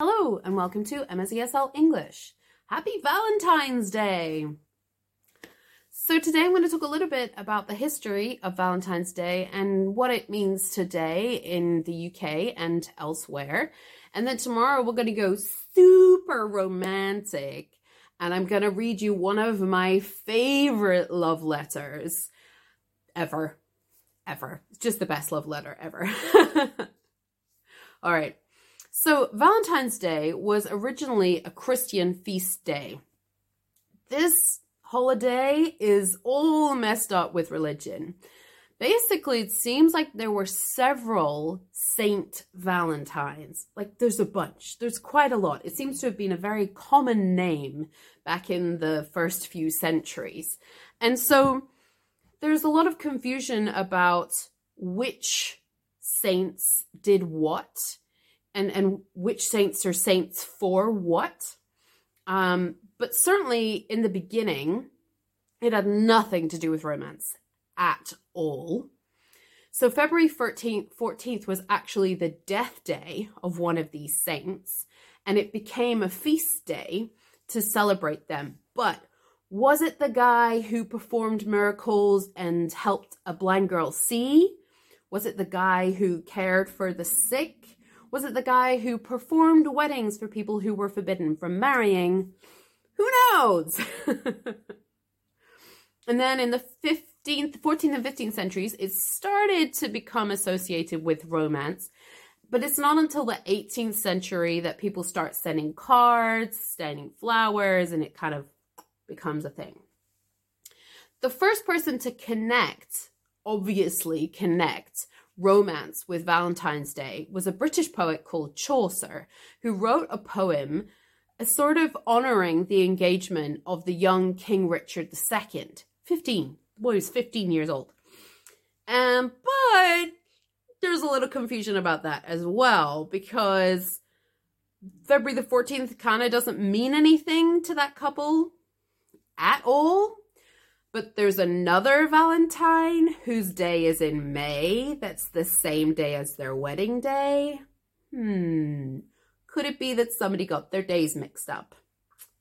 Hello, and welcome to Emma's ESL English. Happy Valentine's Day! So, today I'm going to talk a little bit about the history of Valentine's Day and what it means today in the UK and elsewhere. And then tomorrow we're going to go super romantic and I'm going to read you one of my favorite love letters ever. Ever. It's just the best love letter ever. All right. So, Valentine's Day was originally a Christian feast day. This holiday is all messed up with religion. Basically, it seems like there were several Saint Valentines. Like, there's a bunch, there's quite a lot. It seems to have been a very common name back in the first few centuries. And so, there's a lot of confusion about which saints did what and and which saints are saints for what. Um, but certainly in the beginning, it had nothing to do with romance at all. So February 14th, 14th was actually the death day of one of these saints, and it became a feast day to celebrate them. But was it the guy who performed miracles and helped a blind girl see? Was it the guy who cared for the sick? Was it the guy who performed weddings for people who were forbidden from marrying? Who knows? and then in the 15th, 14th, and 15th centuries, it started to become associated with romance. But it's not until the 18th century that people start sending cards, sending flowers, and it kind of becomes a thing. The first person to connect, obviously connect, romance with Valentine's Day was a British poet called Chaucer, who wrote a poem a sort of honoring the engagement of the young King Richard II. 15. The boy was 15 years old. Um, but there's a little confusion about that as well because February the 14th kind of doesn't mean anything to that couple at all. But there's another Valentine whose day is in May. That's the same day as their wedding day. Hmm. Could it be that somebody got their days mixed up?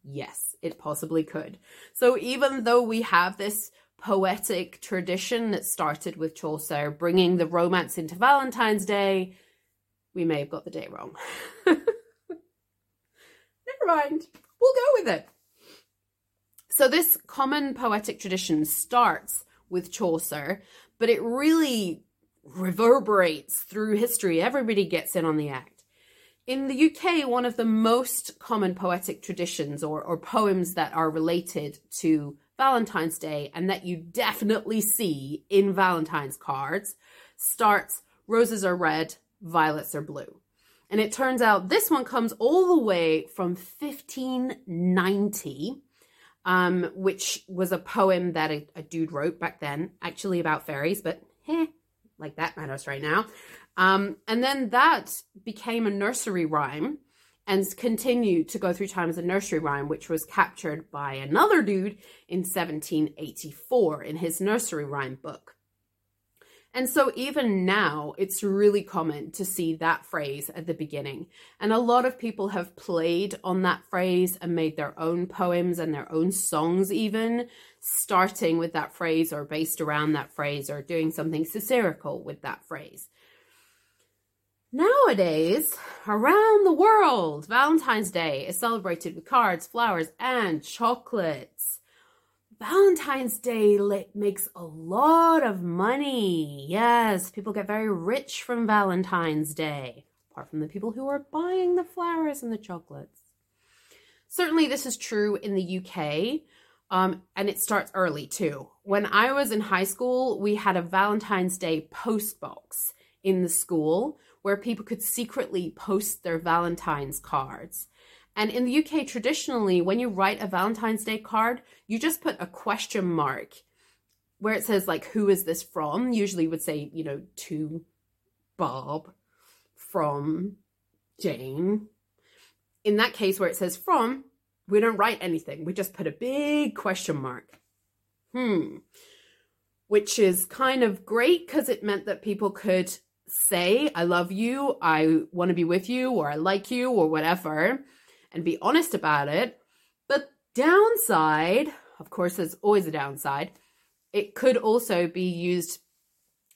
Yes, it possibly could. So even though we have this poetic tradition that started with Chaucer bringing the romance into Valentine's Day, we may have got the day wrong. Never mind. We'll go with it. So this common poetic tradition starts with Chaucer, but it really reverberates through history. Everybody gets in on the act. In the UK, one of the most common poetic traditions or, or poems that are related to Valentine's Day and that you definitely see in Valentine's cards starts Roses are red, violets are blue. And it turns out this one comes all the way from 1590 um, which was a poem that a, a, dude wrote back then, actually about fairies, but eh, like that matters right now. Um, and then that became a nursery rhyme and continued to go through time as a nursery rhyme, which was captured by another dude in 1784 in his nursery rhyme book. And so even now, it's really common to see that phrase at the beginning. And a lot of people have played on that phrase and made their own poems and their own songs, even starting with that phrase or based around that phrase or doing something satirical with that phrase. Nowadays, around the world, Valentine's Day is celebrated with cards, flowers, and chocolates. Valentine's Day makes a lot of money. Yes, people get very rich from Valentine's Day, apart from the people who are buying the flowers and the chocolates. Certainly, this is true in the UK, um, and it starts early too. When I was in high school, we had a Valentine's Day post box in the school where people could secretly post their Valentine's cards. And in the UK, traditionally, when you write a Valentine's Day card, you just put a question mark where it says, like, who is this from? Usually would say, you know, to Bob from Jane. In that case, where it says from, we don't write anything. We just put a big question mark. Hmm. Which is kind of great because it meant that people could say, I love you, I want to be with you, or I like you, or whatever, and be honest about it. But downside, of course, there's always a downside, it could also be used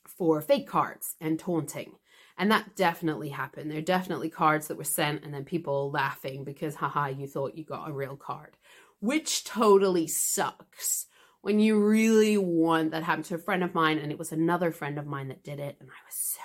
for fake cards and taunting. And that definitely happened. There are definitely cards that were sent and then people laughing because, haha, you thought you got a real card, which totally sucks when you really want that happened to a friend of mine and it was another friend of mine that did it and I was so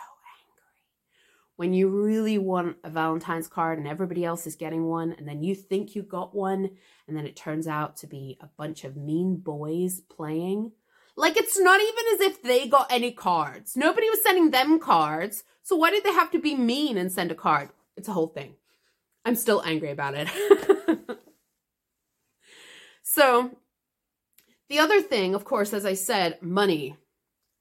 when you really want a Valentine's card and everybody else is getting one, and then you think you got one, and then it turns out to be a bunch of mean boys playing. Like, it's not even as if they got any cards. Nobody was sending them cards. So, why did they have to be mean and send a card? It's a whole thing. I'm still angry about it. so, the other thing, of course, as I said, money.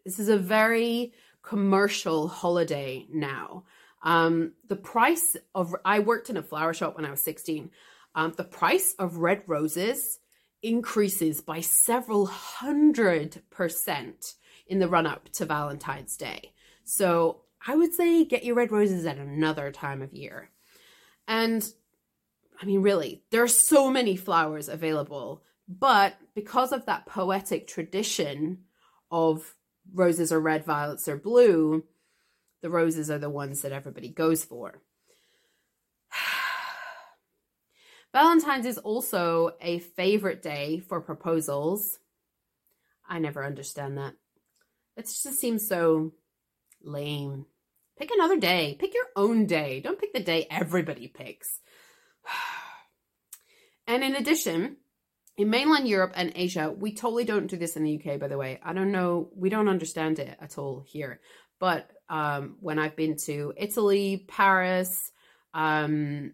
This is a very commercial holiday now. Um, the price of, I worked in a flower shop when I was 16. Um, the price of red roses increases by several hundred percent in the run up to Valentine's Day. So I would say get your red roses at another time of year. And I mean, really, there are so many flowers available, but because of that poetic tradition of roses are red, violets are blue, the roses are the ones that everybody goes for. Valentine's is also a favorite day for proposals. I never understand that. It just seems so lame. Pick another day. Pick your own day. Don't pick the day everybody picks. and in addition, in mainland Europe and Asia, we totally don't do this in the UK, by the way. I don't know. We don't understand it at all here. But um, when I've been to Italy, Paris, um,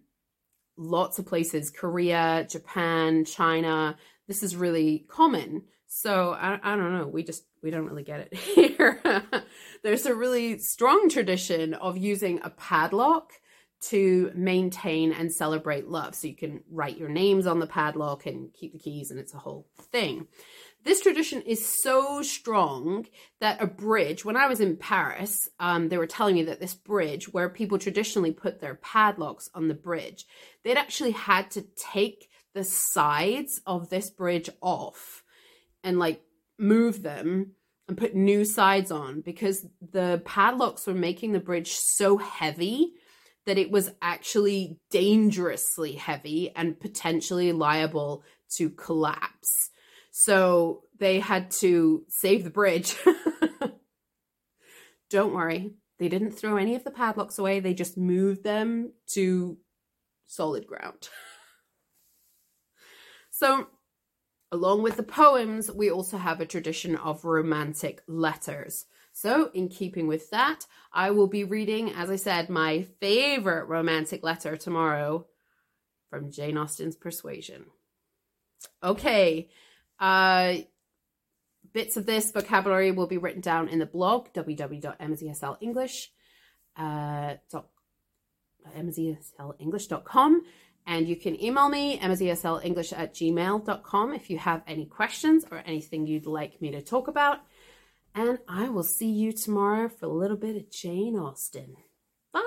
lots of places, Korea, Japan, China, this is really common. So I, I don't know. We just we don't really get it here. There's a really strong tradition of using a padlock to maintain and celebrate love. So you can write your names on the padlock and keep the keys, and it's a whole thing. This tradition is so strong that a bridge, when I was in Paris, um, they were telling me that this bridge, where people traditionally put their padlocks on the bridge, they'd actually had to take the sides of this bridge off and like move them and put new sides on because the padlocks were making the bridge so heavy that it was actually dangerously heavy and potentially liable to collapse. So they had to save the bridge. Don't worry, they didn't throw any of the padlocks away, they just moved them to solid ground. so, along with the poems, we also have a tradition of romantic letters. So, in keeping with that, I will be reading, as I said, my favorite romantic letter tomorrow from Jane Austen's Persuasion. Okay, uh, bits of this vocabulary will be written down in the blog www.emmaseslenglish.com. uh, and you can email me emmaseslenglish at gmail.com if you have any questions or anything you'd like me to talk about. And i will see you tomorrow for a little bit of jane austen. Bye